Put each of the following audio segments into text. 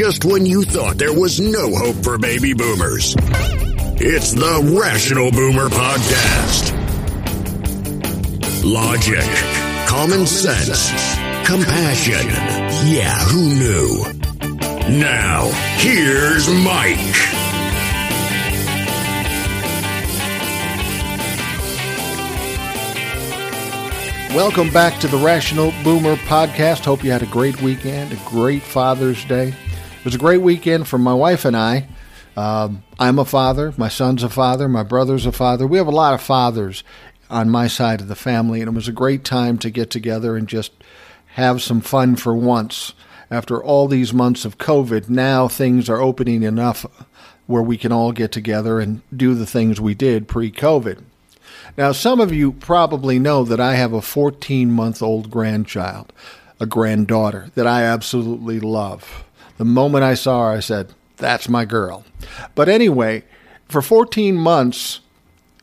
just when you thought there was no hope for baby boomers. It's the Rational Boomer Podcast. Logic, common sense, compassion. Yeah, who knew? Now, here's Mike. Welcome back to the Rational Boomer podcast. Hope you had a great weekend, a great Father's Day. It was a great weekend for my wife and I. Um, I'm a father, my son's a father, my brother's a father. We have a lot of fathers on my side of the family, and it was a great time to get together and just have some fun for once. After all these months of COVID, now things are opening enough where we can all get together and do the things we did pre COVID. Now, some of you probably know that I have a 14 month old grandchild, a granddaughter that I absolutely love. The moment I saw her, I said, That's my girl. But anyway, for 14 months,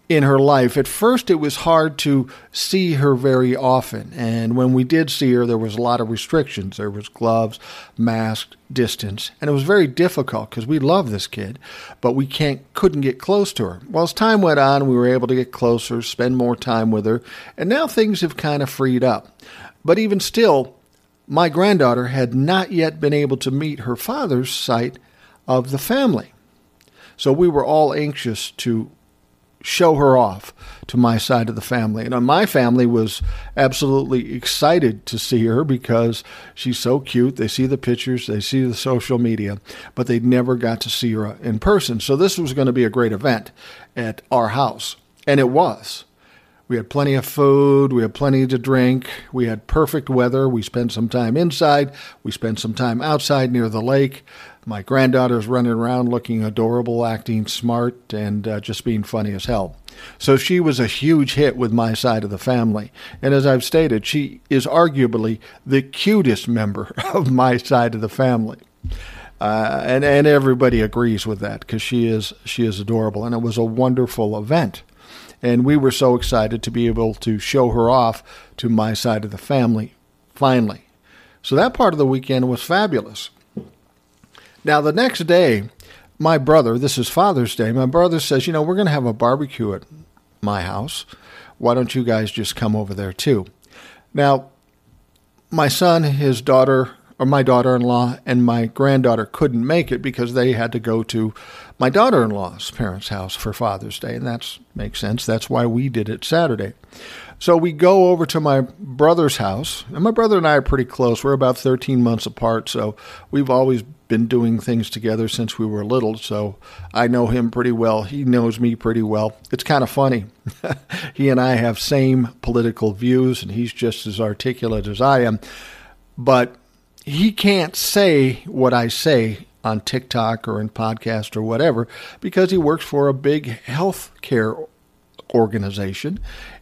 in her life. At first, it was hard to see her very often, and when we did see her, there was a lot of restrictions. There was gloves, mask, distance, and it was very difficult because we love this kid, but we can't couldn't get close to her. Well, as time went on, we were able to get closer, spend more time with her, and now things have kind of freed up. But even still, my granddaughter had not yet been able to meet her father's side of the family. So we were all anxious to show her off to my side of the family. And uh, my family was absolutely excited to see her because she's so cute. They see the pictures, they see the social media, but they never got to see her uh, in person. So this was going to be a great event at our house. And it was. We had plenty of food. We had plenty to drink. We had perfect weather. We spent some time inside. We spent some time outside near the lake. My granddaughter's running around looking adorable, acting smart, and uh, just being funny as hell. So she was a huge hit with my side of the family. And as I've stated, she is arguably the cutest member of my side of the family. Uh, and and everybody agrees with that because she is she is adorable, and it was a wonderful event and we were so excited to be able to show her off to my side of the family finally. So that part of the weekend was fabulous. Now, the next day, my brother, this is Father's Day, my brother says, You know, we're going to have a barbecue at my house. Why don't you guys just come over there too? Now, my son, his daughter, or my daughter in law and my granddaughter couldn't make it because they had to go to my daughter in law's parents' house for Father's Day. And that makes sense. That's why we did it Saturday. So we go over to my brother's house, and my brother and I are pretty close. We're about 13 months apart, so we've always been doing things together since we were little. So I know him pretty well. He knows me pretty well. It's kind of funny. he and I have same political views, and he's just as articulate as I am. But he can't say what I say on TikTok or in podcast or whatever because he works for a big health care organization.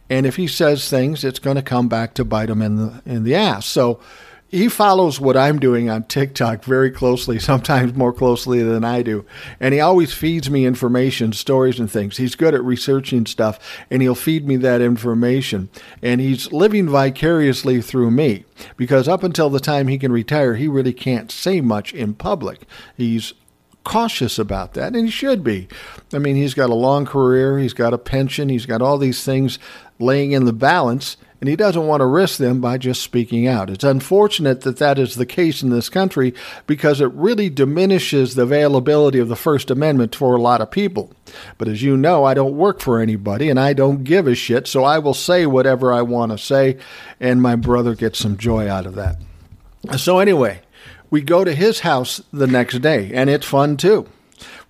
And if he says things, it's going to come back to bite him in the in the ass. So he follows what I'm doing on TikTok very closely, sometimes more closely than I do. And he always feeds me information, stories, and things. He's good at researching stuff, and he'll feed me that information. And he's living vicariously through me because up until the time he can retire, he really can't say much in public. He's cautious about that, and he should be. I mean, he's got a long career, he's got a pension, he's got all these things laying in the balance and he doesn't want to risk them by just speaking out. It's unfortunate that that is the case in this country because it really diminishes the availability of the First Amendment for a lot of people. But as you know, I don't work for anybody and I don't give a shit, so I will say whatever I want to say, and my brother gets some joy out of that. So, anyway, we go to his house the next day, and it's fun too.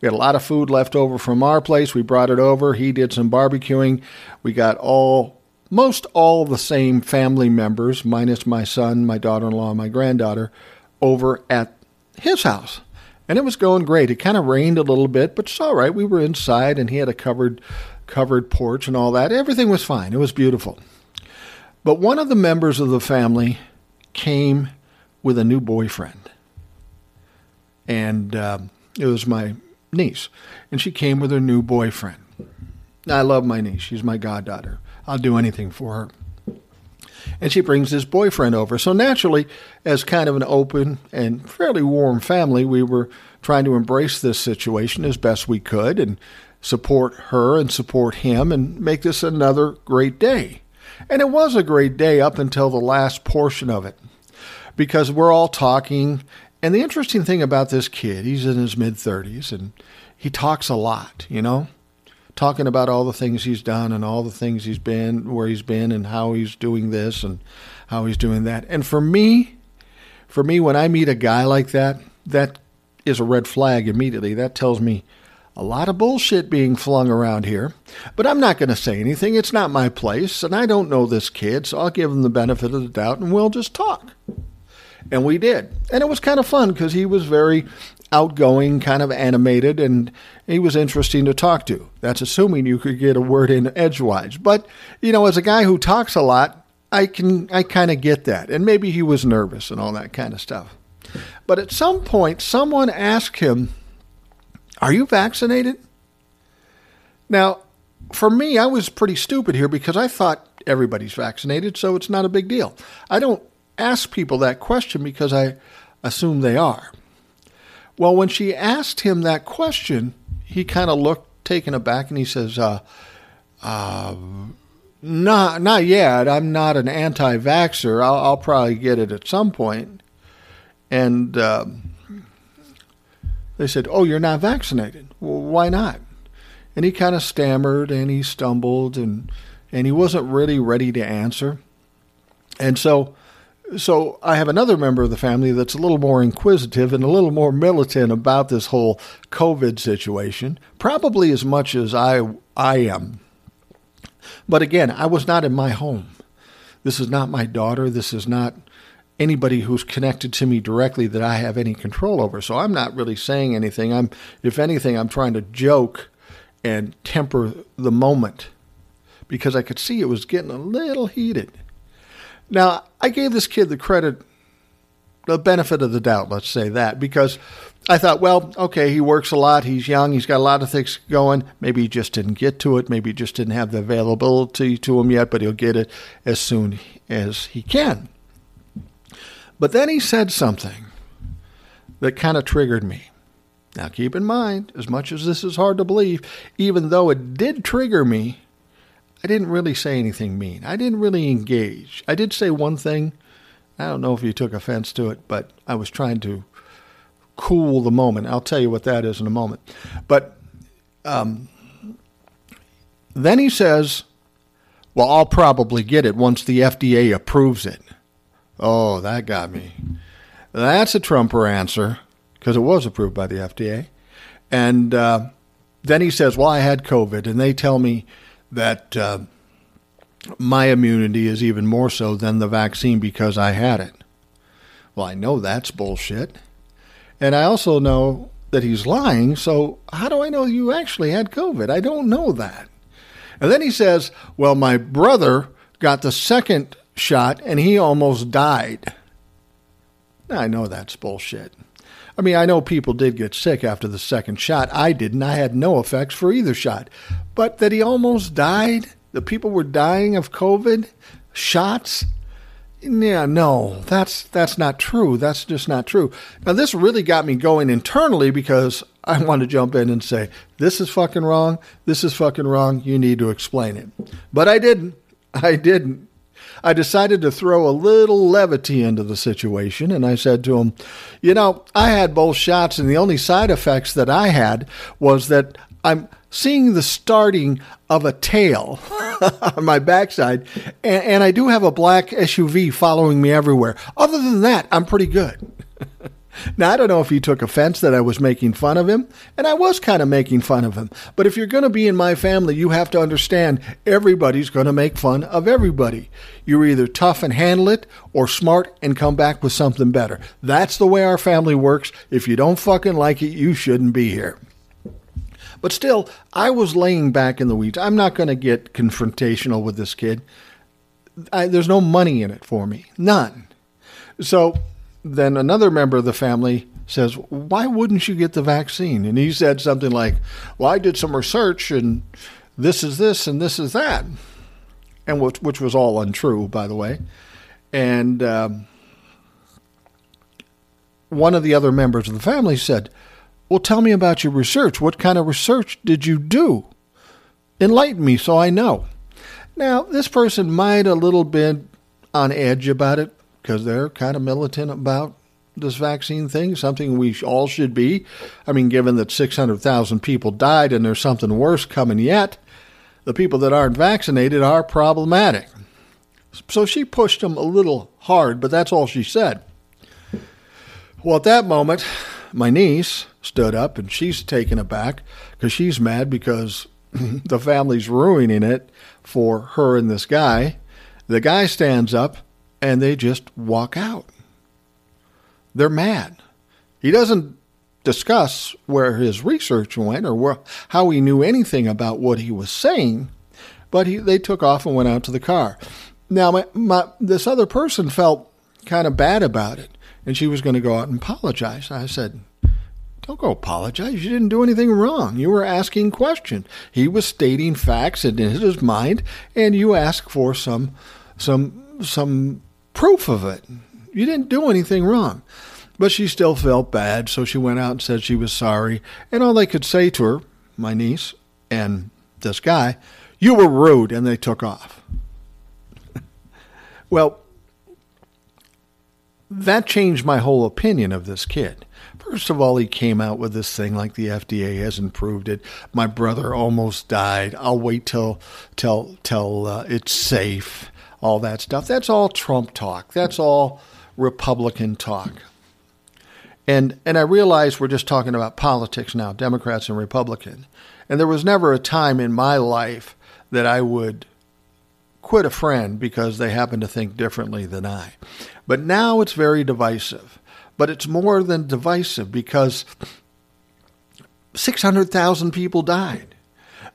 We had a lot of food left over from our place. We brought it over. He did some barbecuing. We got all most all the same family members, minus my son, my daughter in law, my granddaughter, over at his house. And it was going great. It kind of rained a little bit, but it's all right. We were inside and he had a covered covered porch and all that. Everything was fine. It was beautiful. But one of the members of the family came with a new boyfriend. And uh, it was my niece. And she came with her new boyfriend. I love my niece. She's my goddaughter. I'll do anything for her. and she brings this boyfriend over. So naturally, as kind of an open and fairly warm family, we were trying to embrace this situation as best we could and support her and support him and make this another great day. And it was a great day up until the last portion of it because we're all talking. And the interesting thing about this kid, he's in his mid 30s and he talks a lot, you know? Talking about all the things he's done and all the things he's been, where he's been, and how he's doing this and how he's doing that. And for me, for me, when I meet a guy like that, that is a red flag immediately. That tells me a lot of bullshit being flung around here. But I'm not going to say anything. It's not my place, and I don't know this kid, so I'll give him the benefit of the doubt and we'll just talk. And we did. And it was kind of fun because he was very outgoing, kind of animated, and he was interesting to talk to. That's assuming you could get a word in edgewise. But, you know, as a guy who talks a lot, I can I kind of get that. And maybe he was nervous and all that kind of stuff. But at some point someone asked him, "Are you vaccinated?" Now, for me, I was pretty stupid here because I thought everybody's vaccinated, so it's not a big deal. I don't ask people that question because I assume they are. Well, when she asked him that question, he kind of looked taken aback and he says, uh, uh, not, not yet. I'm not an anti vaxxer. I'll, I'll, probably get it at some point. And uh, they said, Oh, you're not vaccinated. Well, why not? And he kind of stammered and he stumbled and, and he wasn't really ready to answer. And so so I have another member of the family that's a little more inquisitive and a little more militant about this whole COVID situation, probably as much as I I am. But again, I was not in my home. This is not my daughter. This is not anybody who's connected to me directly that I have any control over. So I'm not really saying anything. I'm if anything, I'm trying to joke and temper the moment because I could see it was getting a little heated. Now, I gave this kid the credit, the benefit of the doubt, let's say that, because I thought, well, okay, he works a lot, he's young, he's got a lot of things going. Maybe he just didn't get to it, maybe he just didn't have the availability to him yet, but he'll get it as soon as he can. But then he said something that kind of triggered me. Now, keep in mind, as much as this is hard to believe, even though it did trigger me, I didn't really say anything mean. I didn't really engage. I did say one thing. I don't know if you took offense to it, but I was trying to cool the moment. I'll tell you what that is in a moment. But um, then he says, Well, I'll probably get it once the FDA approves it. Oh, that got me. That's a Trumper answer because it was approved by the FDA. And uh, then he says, Well, I had COVID, and they tell me that uh, my immunity is even more so than the vaccine because I had it. Well, I know that's bullshit. And I also know that he's lying, so how do I know you actually had COVID? I don't know that. And then he says, Well, my brother got the second shot and he almost died. Now, I know that's bullshit. I mean, I know people did get sick after the second shot. I didn't. I had no effects for either shot. But that he almost died, the people were dying of COVID shots. Yeah, no, that's that's not true. That's just not true. Now this really got me going internally because I want to jump in and say this is fucking wrong. This is fucking wrong. You need to explain it. But I didn't. I didn't. I decided to throw a little levity into the situation, and I said to him, You know, I had both shots, and the only side effects that I had was that I'm seeing the starting of a tail on my backside, and, and I do have a black SUV following me everywhere. Other than that, I'm pretty good. Now, I don't know if he took offense that I was making fun of him, and I was kind of making fun of him. But if you're going to be in my family, you have to understand everybody's going to make fun of everybody. You're either tough and handle it or smart and come back with something better. That's the way our family works. If you don't fucking like it, you shouldn't be here. But still, I was laying back in the weeds. I'm not going to get confrontational with this kid. I, there's no money in it for me. None. So then another member of the family says, Why wouldn't you get the vaccine? And he said something like, Well, I did some research and this is this and this is that. and which, which was all untrue, by the way. And um, one of the other members of the family said, Well, tell me about your research. What kind of research did you do? Enlighten me so I know. Now, this person might a little bit on edge about it because they're kind of militant about this vaccine thing, something we all should be. I mean, given that 600,000 people died and there's something worse coming yet, the people that aren't vaccinated are problematic. So she pushed him a little hard, but that's all she said. Well, at that moment, my niece stood up and she's taken aback because she's mad because the family's ruining it for her and this guy. The guy stands up and they just walk out. They're mad. He doesn't discuss where his research went or where, how he knew anything about what he was saying, but he, they took off and went out to the car. Now, my, my, this other person felt kind of bad about it, and she was going to go out and apologize. I said, don't go apologize. You didn't do anything wrong. You were asking questions. He was stating facts in his mind, and you asked for some some some proof of it. You didn't do anything wrong. But she still felt bad, so she went out and said she was sorry. And all they could say to her, my niece and this guy, you were rude, and they took off. well, that changed my whole opinion of this kid. First of all, he came out with this thing like the FDA hasn't proved it. My brother almost died. I'll wait till till till uh, it's safe. All that stuff. That's all Trump talk. That's all Republican talk. And and I realize we're just talking about politics now, Democrats and Republican. And there was never a time in my life that I would quit a friend because they happen to think differently than I. But now it's very divisive. But it's more than divisive because 600,000 people died.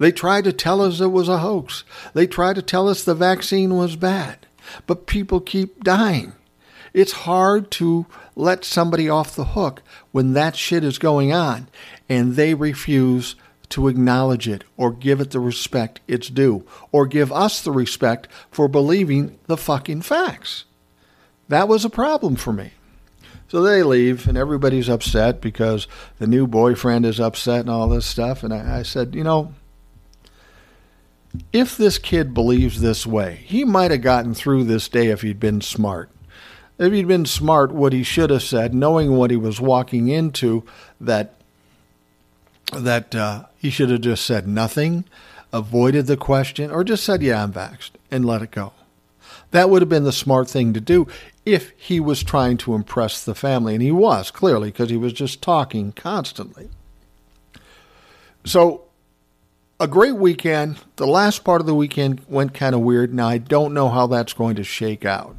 They tried to tell us it was a hoax. They tried to tell us the vaccine was bad. But people keep dying. It's hard to let somebody off the hook when that shit is going on and they refuse to acknowledge it or give it the respect it's due or give us the respect for believing the fucking facts. That was a problem for me. So they leave, and everybody's upset because the new boyfriend is upset and all this stuff. And I, I said, you know, if this kid believes this way, he might have gotten through this day if he'd been smart. If he'd been smart, what he should have said, knowing what he was walking into, that that uh, he should have just said nothing, avoided the question, or just said, "Yeah, I'm vaxxed," and let it go. That would have been the smart thing to do if he was trying to impress the family. And he was, clearly, because he was just talking constantly. So, a great weekend. The last part of the weekend went kind of weird. Now, I don't know how that's going to shake out.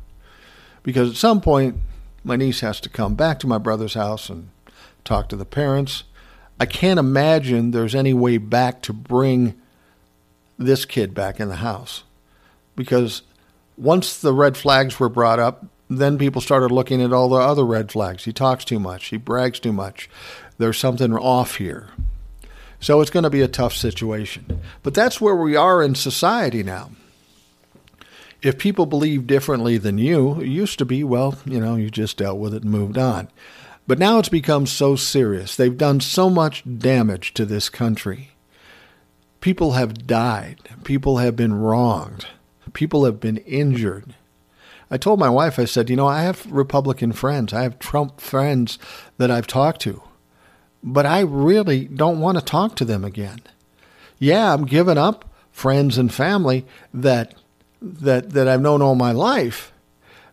Because at some point, my niece has to come back to my brother's house and talk to the parents. I can't imagine there's any way back to bring this kid back in the house. Because once the red flags were brought up, then people started looking at all the other red flags. He talks too much. He brags too much. There's something off here. So it's going to be a tough situation. But that's where we are in society now. If people believe differently than you, it used to be, well, you know, you just dealt with it and moved on. But now it's become so serious. They've done so much damage to this country. People have died. People have been wronged. People have been injured. I told my wife, I said, you know, I have Republican friends, I have Trump friends that I've talked to, but I really don't want to talk to them again. Yeah, I'm giving up friends and family that that that I've known all my life,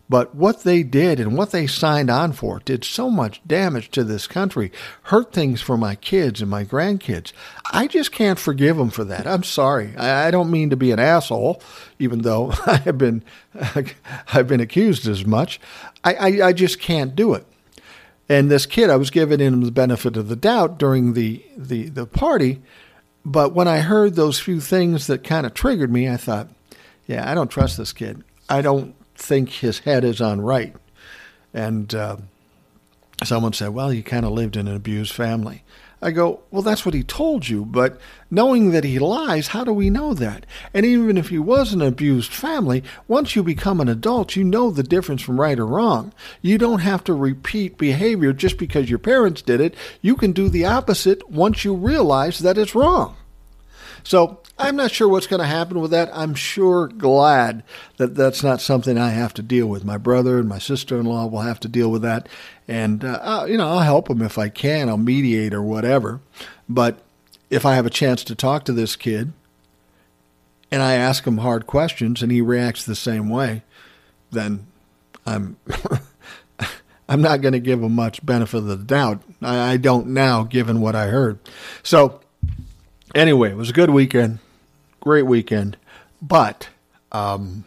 but what they did and what they signed on for did so much damage to this country, hurt things for my kids and my grandkids. I just can't forgive them for that. I'm sorry. I, don't mean to be an asshole, even though I have been, I've been accused as much. I, I, I just can't do it. And this kid, I was giving him the benefit of the doubt during the, the, the party. But when I heard those few things that kind of triggered me, I thought, yeah, I don't trust this kid. I don't think his head is on right. And uh, someone said, Well, you kind of lived in an abused family. I go, Well, that's what he told you, but knowing that he lies, how do we know that? And even if he was an abused family, once you become an adult, you know the difference from right or wrong. You don't have to repeat behavior just because your parents did it. You can do the opposite once you realize that it's wrong. So I'm not sure what's going to happen with that. I'm sure glad that that's not something I have to deal with. My brother and my sister in law will have to deal with that. And, uh, I'll, you know, I'll help them if I can. I'll mediate or whatever. But if I have a chance to talk to this kid and I ask him hard questions and he reacts the same way, then I'm. I'm not going to give him much benefit of the doubt. I, I don't now, given what I heard. So, anyway, it was a good weekend great weekend, but um,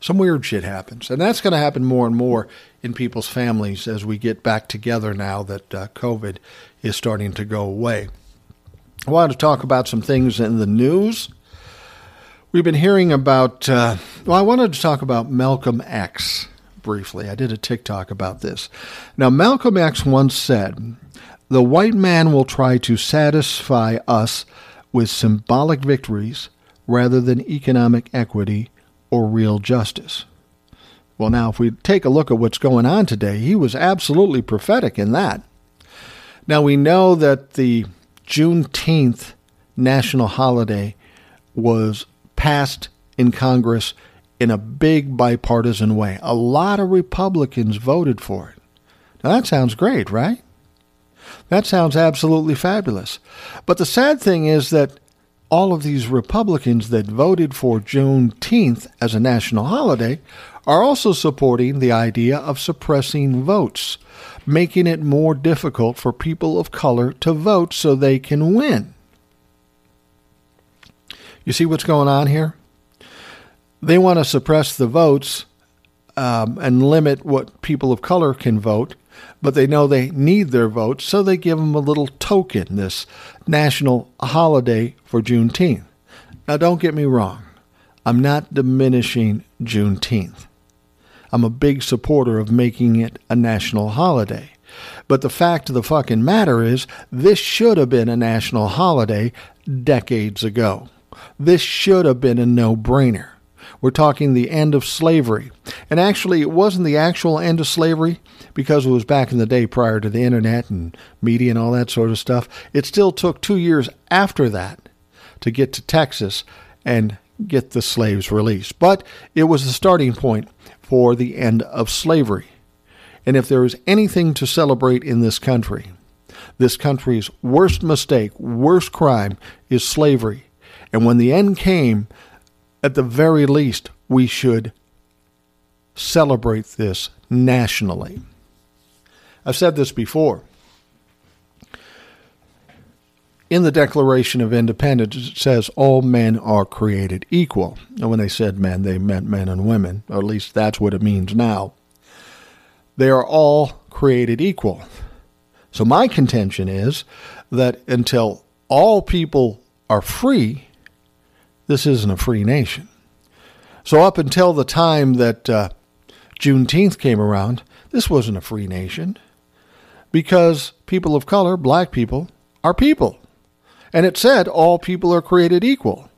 some weird shit happens, and that's going to happen more and more in people's families as we get back together now that uh, COVID is starting to go away. I wanted to talk about some things in the news. We've been hearing about, uh, well, I wanted to talk about Malcolm X briefly. I did a TikTok about this. Now, Malcolm X once said, The white man will try to satisfy us with symbolic victories rather than economic equity or real justice. Well, now, if we take a look at what's going on today, he was absolutely prophetic in that. Now, we know that the Juneteenth national holiday was passed in Congress in a big bipartisan way. A lot of Republicans voted for it. Now, that sounds great, right? That sounds absolutely fabulous. But the sad thing is that all of these Republicans that voted for Juneteenth as a national holiday are also supporting the idea of suppressing votes, making it more difficult for people of color to vote so they can win. You see what's going on here? They want to suppress the votes um, and limit what people of color can vote but they know they need their votes, so they give them a little token, this national holiday for Juneteenth. Now, don't get me wrong, I'm not diminishing Juneteenth. I'm a big supporter of making it a national holiday. But the fact of the fucking matter is, this should have been a national holiday decades ago. This should have been a no brainer. We're talking the end of slavery. And actually, it wasn't the actual end of slavery because it was back in the day prior to the internet and media and all that sort of stuff. It still took two years after that to get to Texas and get the slaves released. But it was the starting point for the end of slavery. And if there is anything to celebrate in this country, this country's worst mistake, worst crime is slavery. And when the end came, at the very least, we should celebrate this nationally. I've said this before. In the Declaration of Independence, it says all men are created equal. And when they said men, they meant men and women, or at least that's what it means now. They are all created equal. So my contention is that until all people are free, this isn't a free nation. So, up until the time that uh, Juneteenth came around, this wasn't a free nation because people of color, black people, are people. And it said all people are created equal.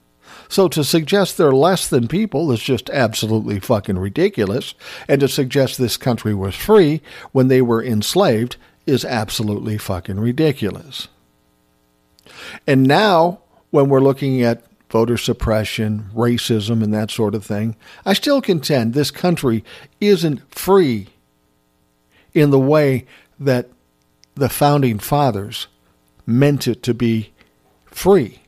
So to suggest they're less than people is just absolutely fucking ridiculous. And to suggest this country was free when they were enslaved is absolutely fucking ridiculous. And now, when we're looking at voter suppression, racism, and that sort of thing, I still contend this country isn't free in the way that the founding fathers meant it to be free.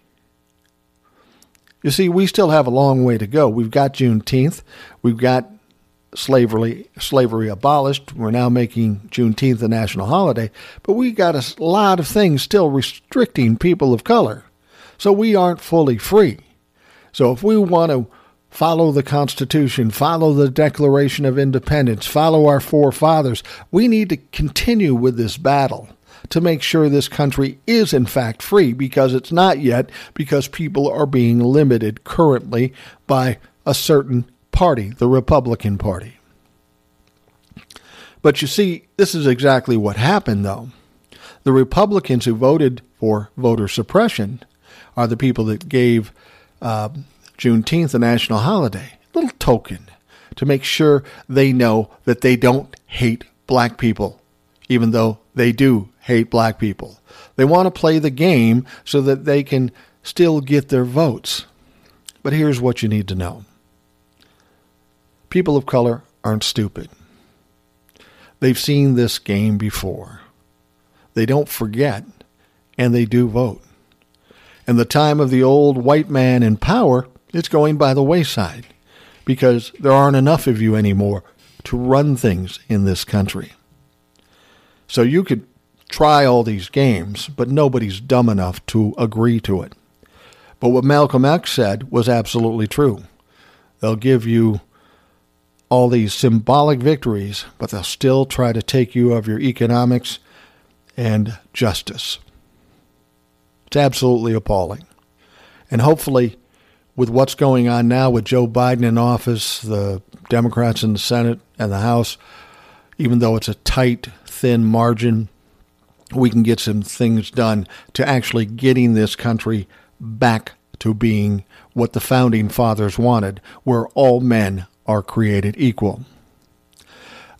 You see, we still have a long way to go. We've got Juneteenth. We've got slavery slavery abolished. We're now making Juneteenth a national holiday, but we got a lot of things still restricting people of color. So we aren't fully free. So if we want to follow the Constitution, follow the Declaration of Independence, follow our forefathers, we need to continue with this battle to make sure this country is in fact free because it's not yet, because people are being limited currently by a certain party, the Republican Party. But you see, this is exactly what happened, though. The Republicans who voted for voter suppression are the people that gave uh, Juneteenth a national holiday, a little token to make sure they know that they don't hate black people, even though they do hate black people. They want to play the game so that they can still get their votes. But here's what you need to know people of color aren't stupid. They've seen this game before. They don't forget, and they do vote. And the time of the old white man in power is going by the wayside because there aren't enough of you anymore to run things in this country. So you could try all these games, but nobody's dumb enough to agree to it. But what Malcolm X said was absolutely true. They'll give you all these symbolic victories, but they'll still try to take you of your economics and justice. It's absolutely appalling. And hopefully, with what's going on now with Joe Biden in office, the Democrats in the Senate and the House, even though it's a tight, thin margin, we can get some things done to actually getting this country back to being what the founding fathers wanted, where all men are created equal.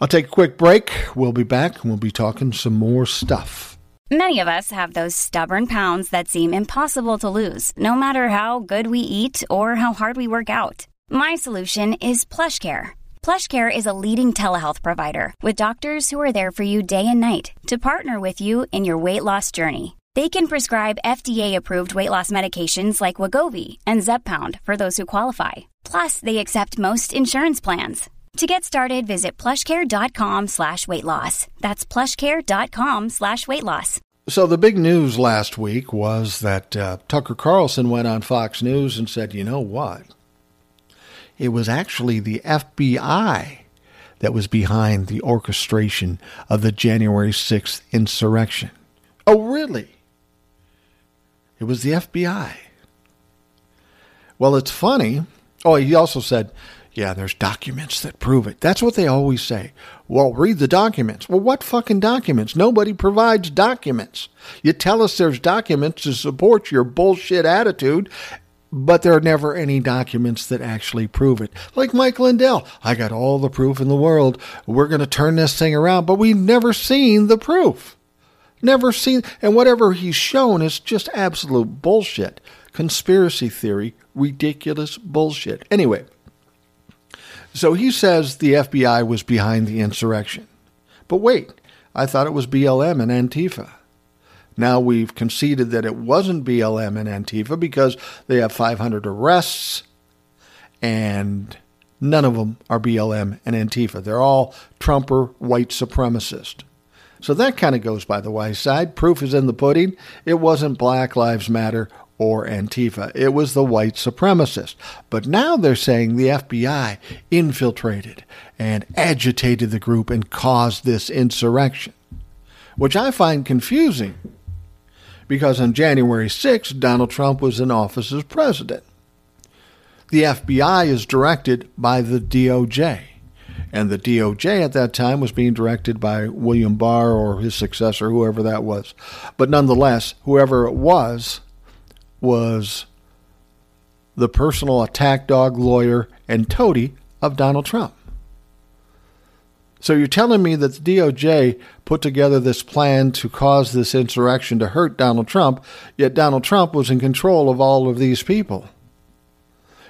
I'll take a quick break. We'll be back and we'll be talking some more stuff. Many of us have those stubborn pounds that seem impossible to lose, no matter how good we eat or how hard we work out. My solution is PlushCare. PlushCare is a leading telehealth provider with doctors who are there for you day and night to partner with you in your weight loss journey. They can prescribe FDA-approved weight loss medications like Wegovy and Zepbound for those who qualify. Plus, they accept most insurance plans. To get started, visit plushcare.com slash weight loss. That's plushcare.com slash weight loss. So the big news last week was that uh, Tucker Carlson went on Fox News and said, you know what? It was actually the FBI that was behind the orchestration of the January 6th insurrection. Oh, really? It was the FBI. Well, it's funny. Oh, he also said, yeah, there's documents that prove it. That's what they always say. Well, read the documents. Well, what fucking documents? Nobody provides documents. You tell us there's documents to support your bullshit attitude, but there are never any documents that actually prove it. Like Mike Lindell, I got all the proof in the world. We're going to turn this thing around, but we've never seen the proof. Never seen, and whatever he's shown is just absolute bullshit. Conspiracy theory, ridiculous bullshit. Anyway, so he says the FBI was behind the insurrection. But wait, I thought it was BLM and Antifa. Now we've conceded that it wasn't BLM and Antifa because they have 500 arrests and none of them are BLM and Antifa. They're all Trumper white supremacist. So that kind of goes by the wayside. Proof is in the pudding. It wasn't Black Lives Matter or Antifa. It was the white supremacist. But now they're saying the FBI infiltrated and agitated the group and caused this insurrection, which I find confusing because on January 6th, Donald Trump was in office as president. The FBI is directed by the DOJ. And the DOJ at that time was being directed by William Barr or his successor, whoever that was. But nonetheless, whoever it was, was the personal attack dog lawyer and toady of Donald Trump. So you're telling me that the DOJ put together this plan to cause this insurrection to hurt Donald Trump, yet Donald Trump was in control of all of these people.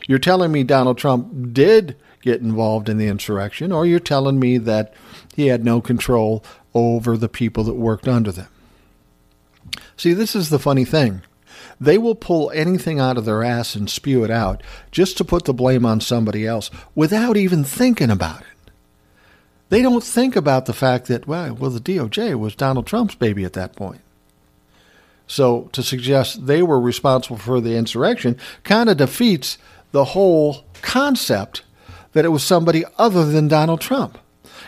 You're telling me Donald Trump did get involved in the insurrection, or you're telling me that he had no control over the people that worked under them. See, this is the funny thing. They will pull anything out of their ass and spew it out just to put the blame on somebody else without even thinking about it. They don't think about the fact that, well, well, the DOJ was Donald Trump's baby at that point. So to suggest they were responsible for the insurrection kind of defeats the whole concept that it was somebody other than Donald Trump.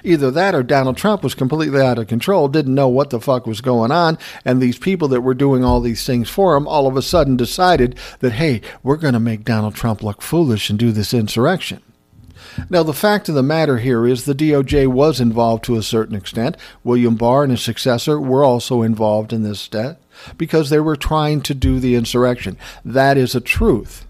Either that or Donald Trump was completely out of control, didn't know what the fuck was going on, and these people that were doing all these things for him all of a sudden decided that, hey, we're going to make Donald Trump look foolish and do this insurrection. Now, the fact of the matter here is the DOJ was involved to a certain extent. William Barr and his successor were also involved in this step because they were trying to do the insurrection. That is a truth.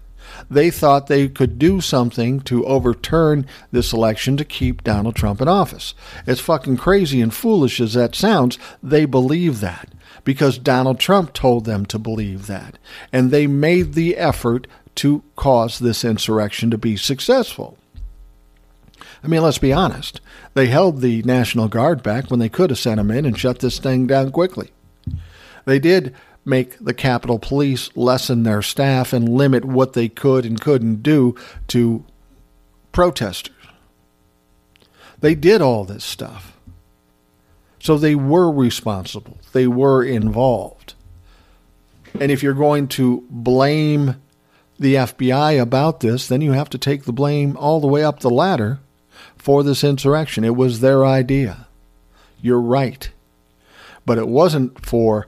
They thought they could do something to overturn this election to keep Donald Trump in office. As fucking crazy and foolish as that sounds, they believe that because Donald Trump told them to believe that. And they made the effort to cause this insurrection to be successful. I mean, let's be honest. They held the National Guard back when they could have sent them in and shut this thing down quickly. They did make the Capitol Police lessen their staff and limit what they could and couldn't do to protesters. They did all this stuff. So they were responsible, they were involved. And if you're going to blame the FBI about this, then you have to take the blame all the way up the ladder for this insurrection. It was their idea. You're right. But it wasn't for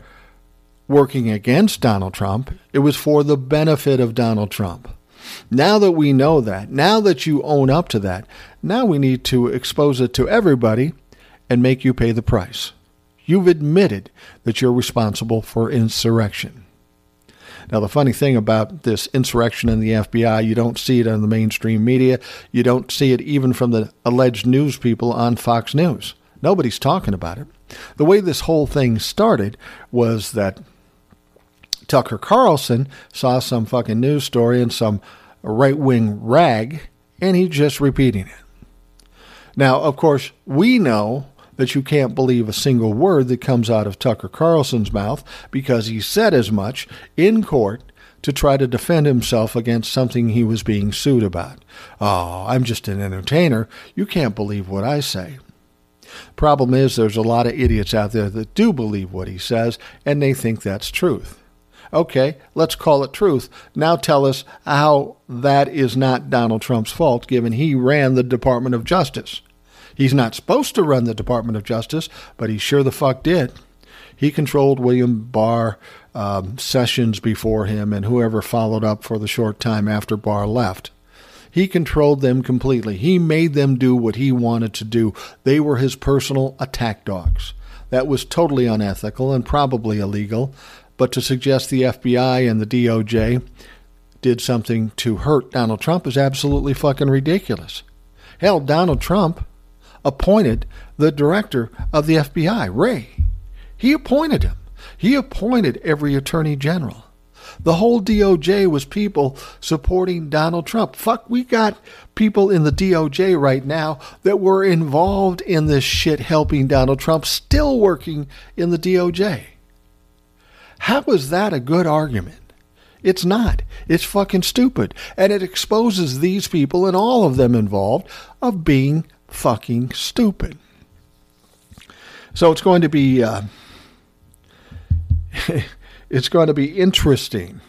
working against Donald Trump, it was for the benefit of Donald Trump. Now that we know that, now that you own up to that, now we need to expose it to everybody and make you pay the price. You've admitted that you're responsible for insurrection. Now, the funny thing about this insurrection in the FBI, you don't see it on the mainstream media. You don't see it even from the alleged news people on Fox News. Nobody's talking about it. The way this whole thing started was that Tucker Carlson saw some fucking news story in some right wing rag, and he's just repeating it. Now, of course, we know that you can't believe a single word that comes out of Tucker Carlson's mouth because he said as much in court to try to defend himself against something he was being sued about. Oh, I'm just an entertainer. You can't believe what I say. Problem is, there's a lot of idiots out there that do believe what he says, and they think that's truth. Okay, let's call it truth. Now tell us how that is not Donald Trump's fault, given he ran the Department of Justice. He's not supposed to run the Department of Justice, but he sure the fuck did. He controlled William Barr, um, Sessions before him, and whoever followed up for the short time after Barr left. He controlled them completely. He made them do what he wanted to do. They were his personal attack dogs. That was totally unethical and probably illegal, but to suggest the FBI and the DOJ did something to hurt Donald Trump is absolutely fucking ridiculous. Hell, Donald Trump appointed the director of the FBI, Wray. He appointed him. He appointed every attorney general. The whole DOJ was people supporting Donald Trump. Fuck, we got people in the DOJ right now that were involved in this shit helping Donald Trump still working in the DOJ. How is that a good argument? It's not. It's fucking stupid. And it exposes these people and all of them involved of being fucking stupid. So it's going to be uh, it's going to be interesting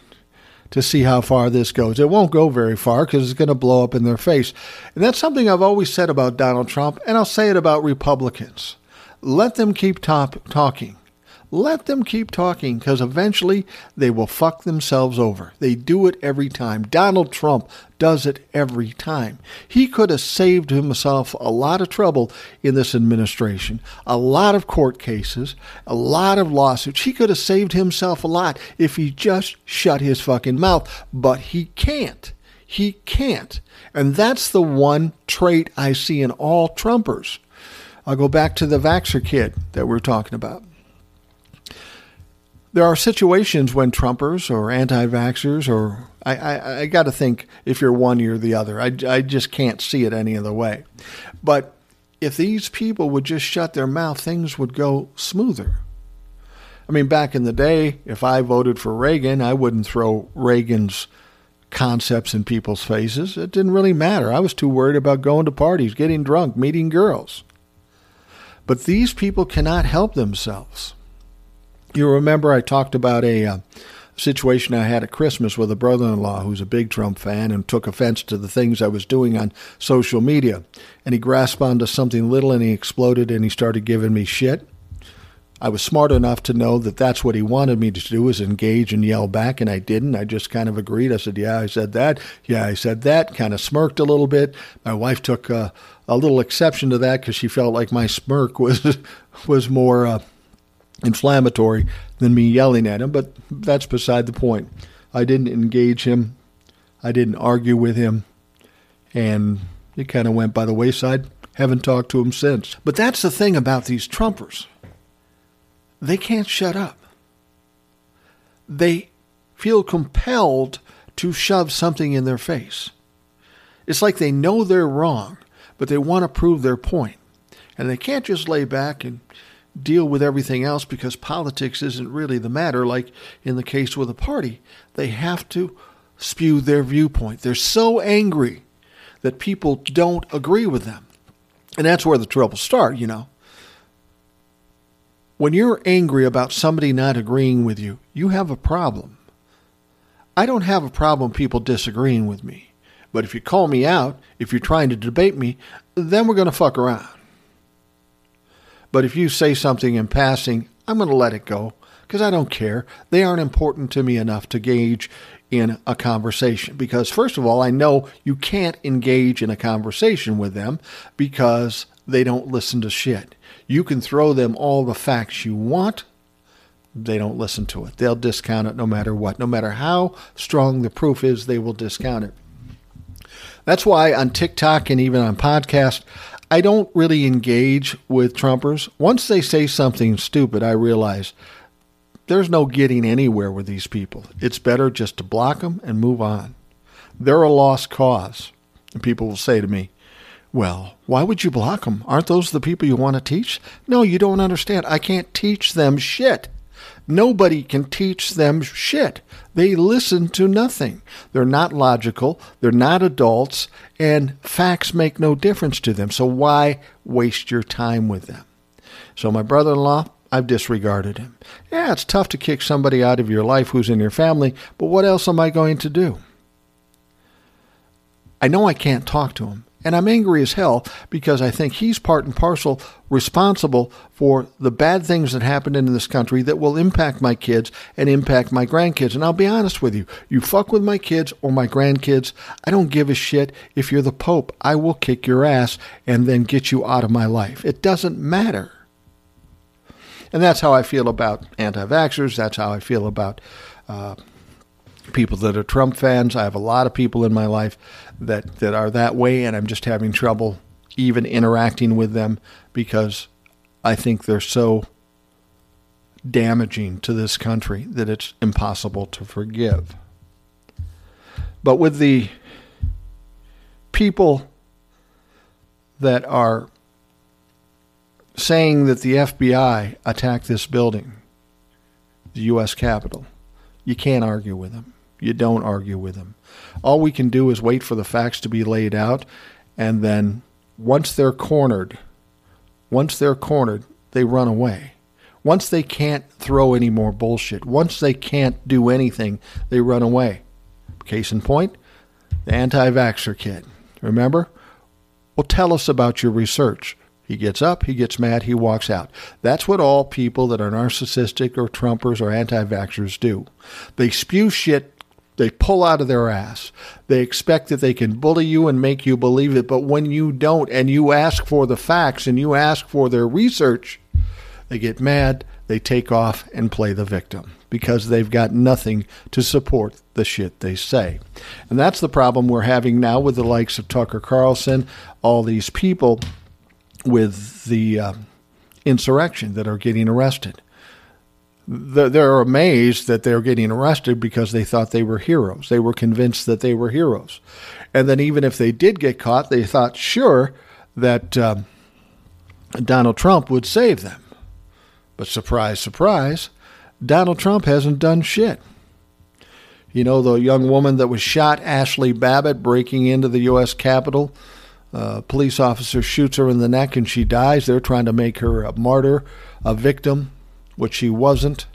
to see how far this goes. It won't go very far because it's going to blow up in their face. And that's something I've always said about Donald Trump, and I'll say it about Republicans. Let them keep top, talking. Let them keep talking because eventually they will fuck themselves over. They do it every time. Donald Trump does it every time. He could have saved himself a lot of trouble in this administration, a lot of court cases, a lot of lawsuits. He could have saved himself a lot if he just shut his fucking mouth, but he can't. He can't. And that's the one trait I see in all Trumpers. I'll go back to the Vaxxer kid that we're talking about. There are situations when Trumpers or anti vaxxers, or I, I, I got to think if you're one, you're the other. I, I just can't see it any other way. But if these people would just shut their mouth, things would go smoother. I mean, back in the day, if I voted for Reagan, I wouldn't throw Reagan's concepts in people's faces. It didn't really matter. I was too worried about going to parties, getting drunk, meeting girls. But these people cannot help themselves. You remember I talked about a uh, situation I had at Christmas with a brother in law who's a big Trump fan and took offense to the things I was doing on social media. And he grasped onto something little and he exploded and he started giving me shit. I was smart enough to know that that's what he wanted me to do is engage and yell back, and I didn't. I just kind of agreed. I said, "Yeah, I said that. Yeah, I said that." Kind of smirked a little bit. My wife took uh, a little exception to that because she felt like my smirk was was more uh, inflammatory than me yelling at him. But that's beside the point. I didn't engage him. I didn't argue with him, and it kind of went by the wayside. Haven't talked to him since. But that's the thing about these Trumpers they can't shut up. They feel compelled to shove something in their face. It's like they know they're wrong, but they want to prove their point. And they can't just lay back and deal with everything else because politics isn't really the matter, like in the case with a party. They have to spew their viewpoint. They're so angry that people don't agree with them. And that's where the trouble starts, you know. When you're angry about somebody not agreeing with you, you have a problem. I don't have a problem people disagreeing with me. But if you call me out, if you're trying to debate me, then we're going to fuck around. But if you say something in passing, I'm going to let it go because I don't care. They aren't important to me enough to gauge in a conversation. Because, first of all, I know you can't engage in a conversation with them because they don't listen to shit. You can throw them all the facts you want. They don't listen to it. They'll discount it no matter what. No matter how strong the proof is, they will discount it. That's why on TikTok and even on podcast, I don't really engage with Trumpers. Once they say something stupid, I realize there's no getting anywhere with these people. It's better just to block them and move on. They're a lost cause. And people will say to me, well, why would you block them? Aren't those the people you want to teach? No, you don't understand. I can't teach them shit. Nobody can teach them shit. They listen to nothing. They're not logical. They're not adults. And facts make no difference to them. So why waste your time with them? So, my brother in law, I've disregarded him. Yeah, it's tough to kick somebody out of your life who's in your family, but what else am I going to do? I know I can't talk to him. And I'm angry as hell because I think he's part and parcel responsible for the bad things that happened in this country that will impact my kids and impact my grandkids. And I'll be honest with you you fuck with my kids or my grandkids, I don't give a shit if you're the Pope. I will kick your ass and then get you out of my life. It doesn't matter. And that's how I feel about anti vaxxers. That's how I feel about. Uh, people that are Trump fans. I have a lot of people in my life that, that are that way, and I'm just having trouble even interacting with them because I think they're so damaging to this country that it's impossible to forgive. But with the people that are saying that the FBI attacked this building, the U.S. Capitol, you can't argue with them. You don't argue with them. All we can do is wait for the facts to be laid out, and then once they're cornered, once they're cornered, they run away. Once they can't throw any more bullshit, once they can't do anything, they run away. Case in point, the anti vaxxer kid. Remember? Well, tell us about your research. He gets up, he gets mad, he walks out. That's what all people that are narcissistic or Trumpers or anti vaxxers do. They spew shit they pull out of their ass. They expect that they can bully you and make you believe it, but when you don't and you ask for the facts and you ask for their research, they get mad, they take off and play the victim because they've got nothing to support the shit they say. And that's the problem we're having now with the likes of Tucker Carlson, all these people with the uh, insurrection that are getting arrested they're amazed that they're getting arrested because they thought they were heroes. They were convinced that they were heroes. And then, even if they did get caught, they thought sure that um, Donald Trump would save them. But surprise, surprise, Donald Trump hasn't done shit. You know, the young woman that was shot, Ashli Babbitt, breaking into the U.S. Capitol. A police officer shoots her in the neck and she dies. They're trying to make her a martyr, a victim which she wasn't.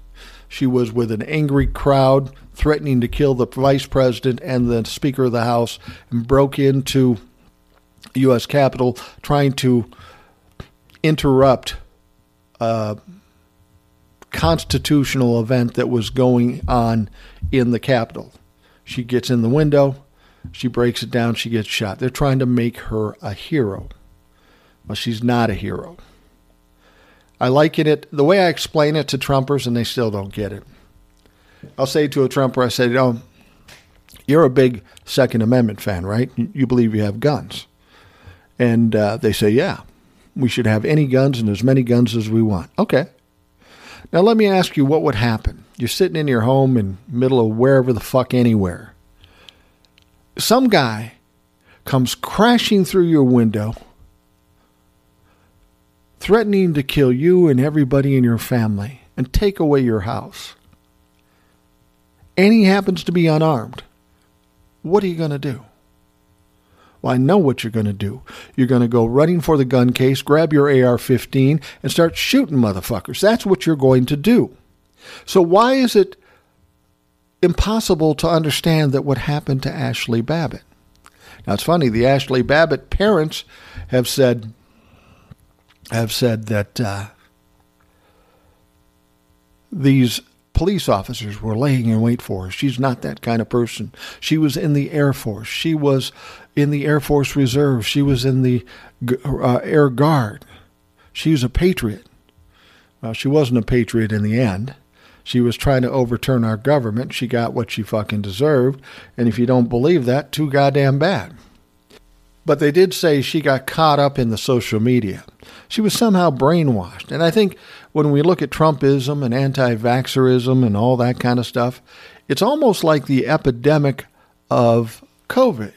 She was with an angry crowd threatening to kill the vice president and the Speaker of the House and broke into U.S. Capitol trying to interrupt a constitutional event that was going on in the Capitol. She gets in the window, she breaks it down, she gets shot. They're trying to make her a hero. Well, she's not a hero. I liken it the way I explain it to Trumpers, and they still don't get it. I'll say to a Trumper, I say, know, you're a big Second Amendment fan, right? You believe you have guns. And uh, they say, yeah, we should have any guns and as many guns as we want. Okay. Now let me ask you what would happen. You're sitting in your home in middle of wherever the fuck anywhere. Some guy comes crashing through your window threatening to kill you and everybody in your family and take away your house. And he happens to be unarmed. What are you going to do? Well, I know what you're going to do. You're going to go running for the gun case, grab your AR 15, and start shooting motherfuckers. That's what you're going to do. So, why is it impossible to understand that what happened to Ashli Babbitt? Now, it's funny, the Ashli Babbitt parents have said, have said that uh, these police officers were laying in wait for her. She's not that kind of person. She was in the Air Force. She was in the Air Force Reserve. She was in the uh, Air Guard. She was a patriot. Well, she wasn't a patriot in the end. She was trying to overturn our government. She got what she fucking deserved. And if you don't believe that, too goddamn bad. But they did say she got caught up in the social media. She was somehow brainwashed. And I think when we look at Trumpism and anti vaxxerism and all that kind of stuff, it's almost like the epidemic of COVID.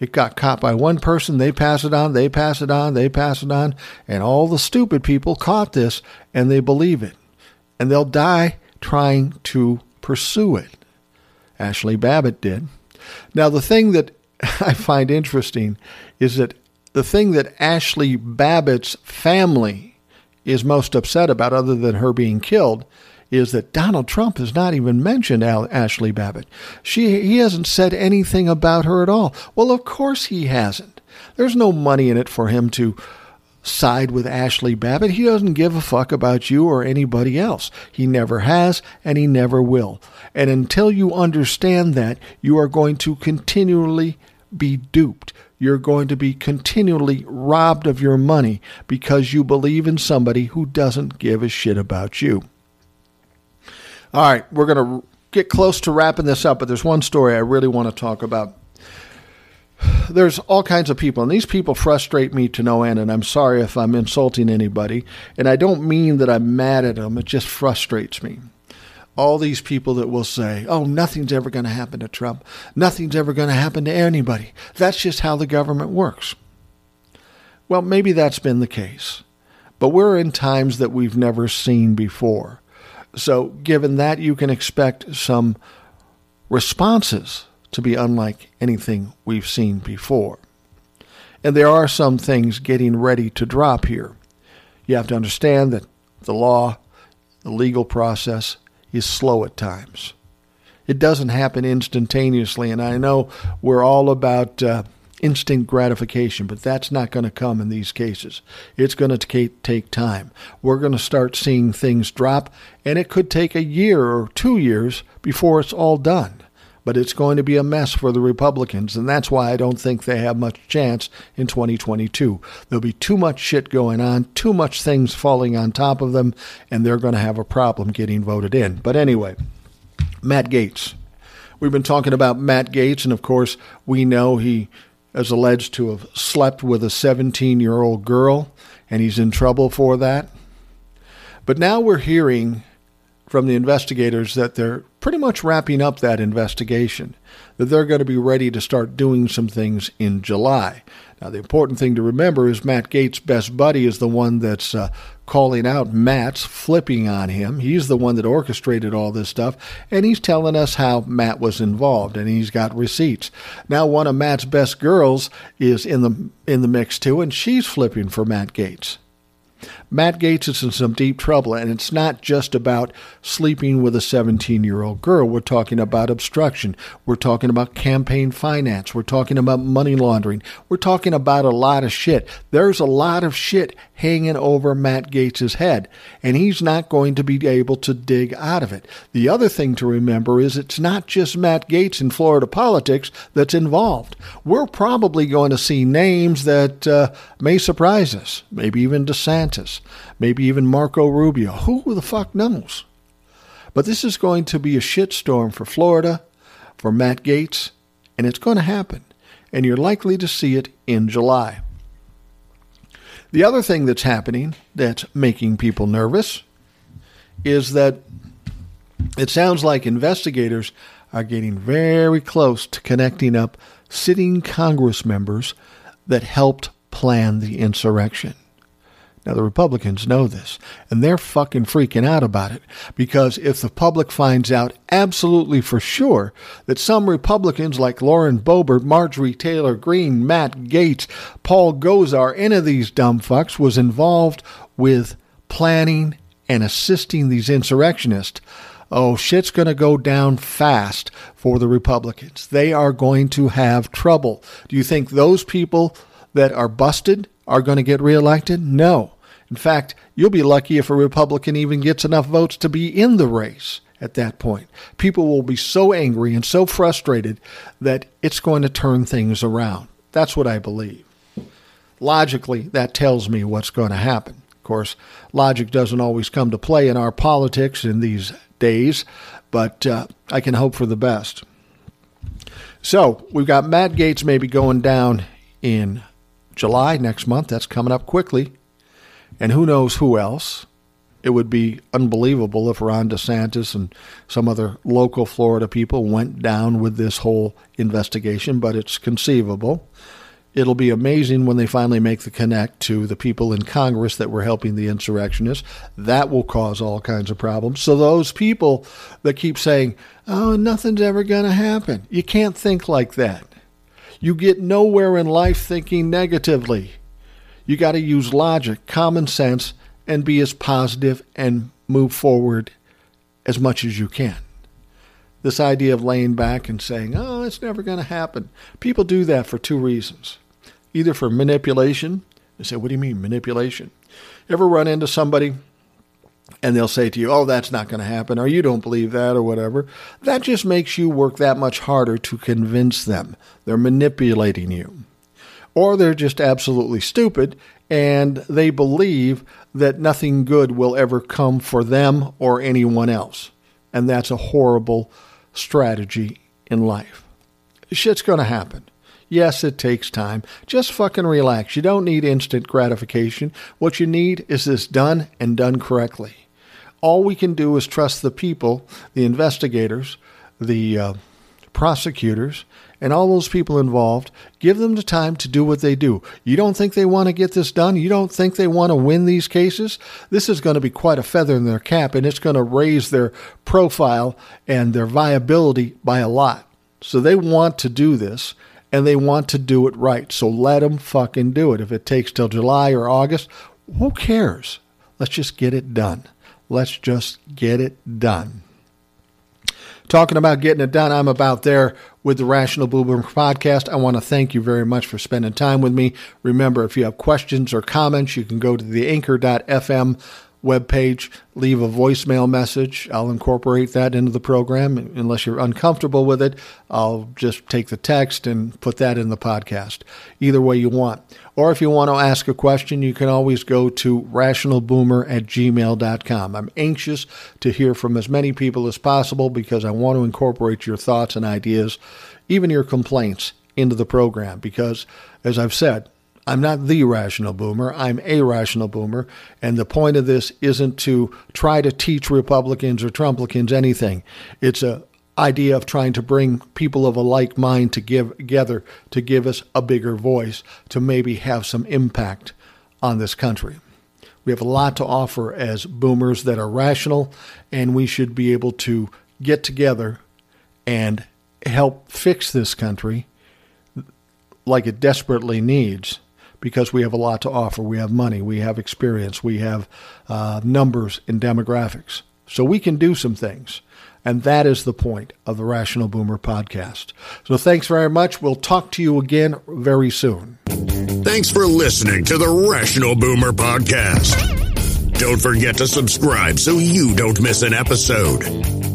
It got caught by one person, they pass it on, they pass it on, they pass it on, and all the stupid people caught this and they believe it. And they'll die trying to pursue it. Ashli Babbitt did. Now, the thing that I find interesting is that the thing that Ashli Babbitt's family is most upset about, other than her being killed, is that Donald Trump has not even mentioned Ashli Babbitt. She, he hasn't said anything about her at all. Well, of course he hasn't. There's no money in it for him to side with Ashli Babbitt. He doesn't give a fuck about you or anybody else. He never has, and he never will. And until you understand that, you are going to continually be duped. You're going to be continually robbed of your money because you believe in somebody who doesn't give a shit about you. All right, we're going to get close to wrapping this up, but there's one story I really want to talk about. There's all kinds of people, and these people frustrate me to no end, and I'm sorry if I'm insulting anybody. And I don't mean that I'm mad at them, it just frustrates me all these people that will say, oh, nothing's ever going to happen to Trump. Nothing's ever going to happen to anybody. That's just how the government works. Well, maybe that's been the case. But we're in times that we've never seen before. So, given that, you can expect some responses to be unlike anything we've seen before. And there are some things getting ready to drop here. You have to understand that the law, the legal process, is slow at times. It doesn't happen instantaneously, and I know we're all about uh, instant gratification, but that's not going to come in these cases. It's going to take time. We're going to start seeing things drop, and it could take a year or two years before it's all done. But it's going to be a mess for the Republicans, and that's why I don't think they have much chance in 2022. There'll be too much shit going on, too much things falling on top of them, and they're going to have a problem getting voted in. But anyway, Matt Gaetz. We've been talking about Matt Gaetz, and of course, we know he is alleged to have slept with a 17 year old girl, and he's in trouble for that. But now we're hearing from the investigators that they're pretty much wrapping up that investigation, that they're going to be ready to start doing some things in July. Now, the important thing to remember is Matt Gaetz' best buddy is the one that's uh, calling out Matt's, flipping on him. He's the one that orchestrated all this stuff, and he's telling us how Matt was involved, and he's got receipts. Now, one of Matt's best girls is in the in the mix too, and she's flipping for Matt Gaetz. Matt Gaetz is in some deep trouble, and it's not just about sleeping with a 17 year old girl. We're talking about obstruction. We're talking about campaign finance. We're talking about money laundering. We're talking about a lot of shit. There's a lot of shit hanging over Matt Gaetz' head, and he's not going to be able to dig out of it. The other thing to remember is it's not just Matt Gaetz in Florida politics that's involved. We're probably going to see names that uh, may surprise us, maybe even DeSantis, maybe even Marco Rubio. Who the fuck knows? But this is going to be a shitstorm for Florida, for Matt Gaetz, and it's going to happen. And you're likely to see it in July. The other thing that's happening that's making people nervous is that it sounds like investigators are getting very close to connecting up sitting Congress members that helped plan the insurrection. Now, the Republicans know this, and they're fucking freaking out about it because if the public finds out absolutely for sure that some Republicans like Lauren Boebert, Marjorie Taylor Greene, Matt Gaetz, Paul Gosar, any of these dumb fucks was involved with planning and assisting these insurrectionists, oh, shit's going to go down fast for the Republicans. They are going to have trouble. Do you think those people that are busted are going to get reelected? No. In fact, you'll be lucky if a Republican even gets enough votes to be in the race at that point. People will be so angry and so frustrated that it's going to turn things around. That's what I believe. Logically, that tells me what's going to happen. Of course, logic doesn't always come to play in our politics in these days, but uh, I can hope for the best. So we've got Matt Gaetz maybe going down in July next month. That's coming up quickly. And who knows who else. It would be unbelievable if Ron DeSantis and some other local Florida people went down with this whole investigation, but it's conceivable. It'll be amazing when they finally make the connect to the people in Congress that were helping the insurrectionists. That will cause all kinds of problems. So, those people that keep saying, oh, nothing's ever going to happen, you can't think like that. You get nowhere in life thinking negatively. You got to use logic, common sense, and be as positive and move forward as much as you can. This idea of laying back and saying, oh, it's never going to happen. People do that for two reasons either for manipulation. They say, what do you mean, manipulation? Ever run into somebody and they'll say to you, oh, that's not going to happen, or you don't believe that, or whatever. That just makes you work that much harder to convince them. They're manipulating you. Or they're just absolutely stupid and they believe that nothing good will ever come for them or anyone else. And that's a horrible strategy in life. Shit's going to happen. Yes, it takes time. Just fucking relax. You don't need instant gratification. What you need is this done and done correctly. All we can do is trust the people, the investigators, the uh, prosecutors, and all those people involved. Give them the time to do what they do. You don't think they want to get this done? You don't think they want to win these cases? This is going to be quite a feather in their cap, and it's going to raise their profile and their viability by a lot. So they want to do this and they want to do it right. So let them fucking do it. If it takes till July or August, who cares? Let's just get it done. Let's just get it done. Talking about getting it done, I'm about there with the Rational Boomer podcast. I want to thank you very much for spending time with me. Remember, if you have questions or comments, you can go to the anchor.fm webpage, leave a voicemail message. I'll incorporate that into the program. Unless you're uncomfortable with it, I'll just take the text and put that in the podcast. Either way you want. Or if you want to ask a question, you can always go to rationalboomer at gmail.com. I'm anxious to hear from as many people as possible because I want to incorporate your thoughts and ideas, even your complaints, into the program because, as I've said, I'm not the rational boomer. I'm a rational boomer. And the point of this isn't to try to teach Republicans or Trumplicans anything. It's a idea of trying to bring people of a like mind to give, together to give us a bigger voice, to maybe have some impact on this country. We have a lot to offer as boomers that are rational, and we should be able to get together and help fix this country like it desperately needs because we have a lot to offer. We have money, we have experience, we have uh, numbers and demographics. So we can do some things. And that is the point of the Rational Boomer podcast. So thanks very much. We'll talk to you again very soon. Thanks for listening to the Rational Boomer podcast. Don't forget to subscribe so you don't miss an episode.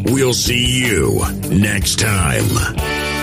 We'll see you next time.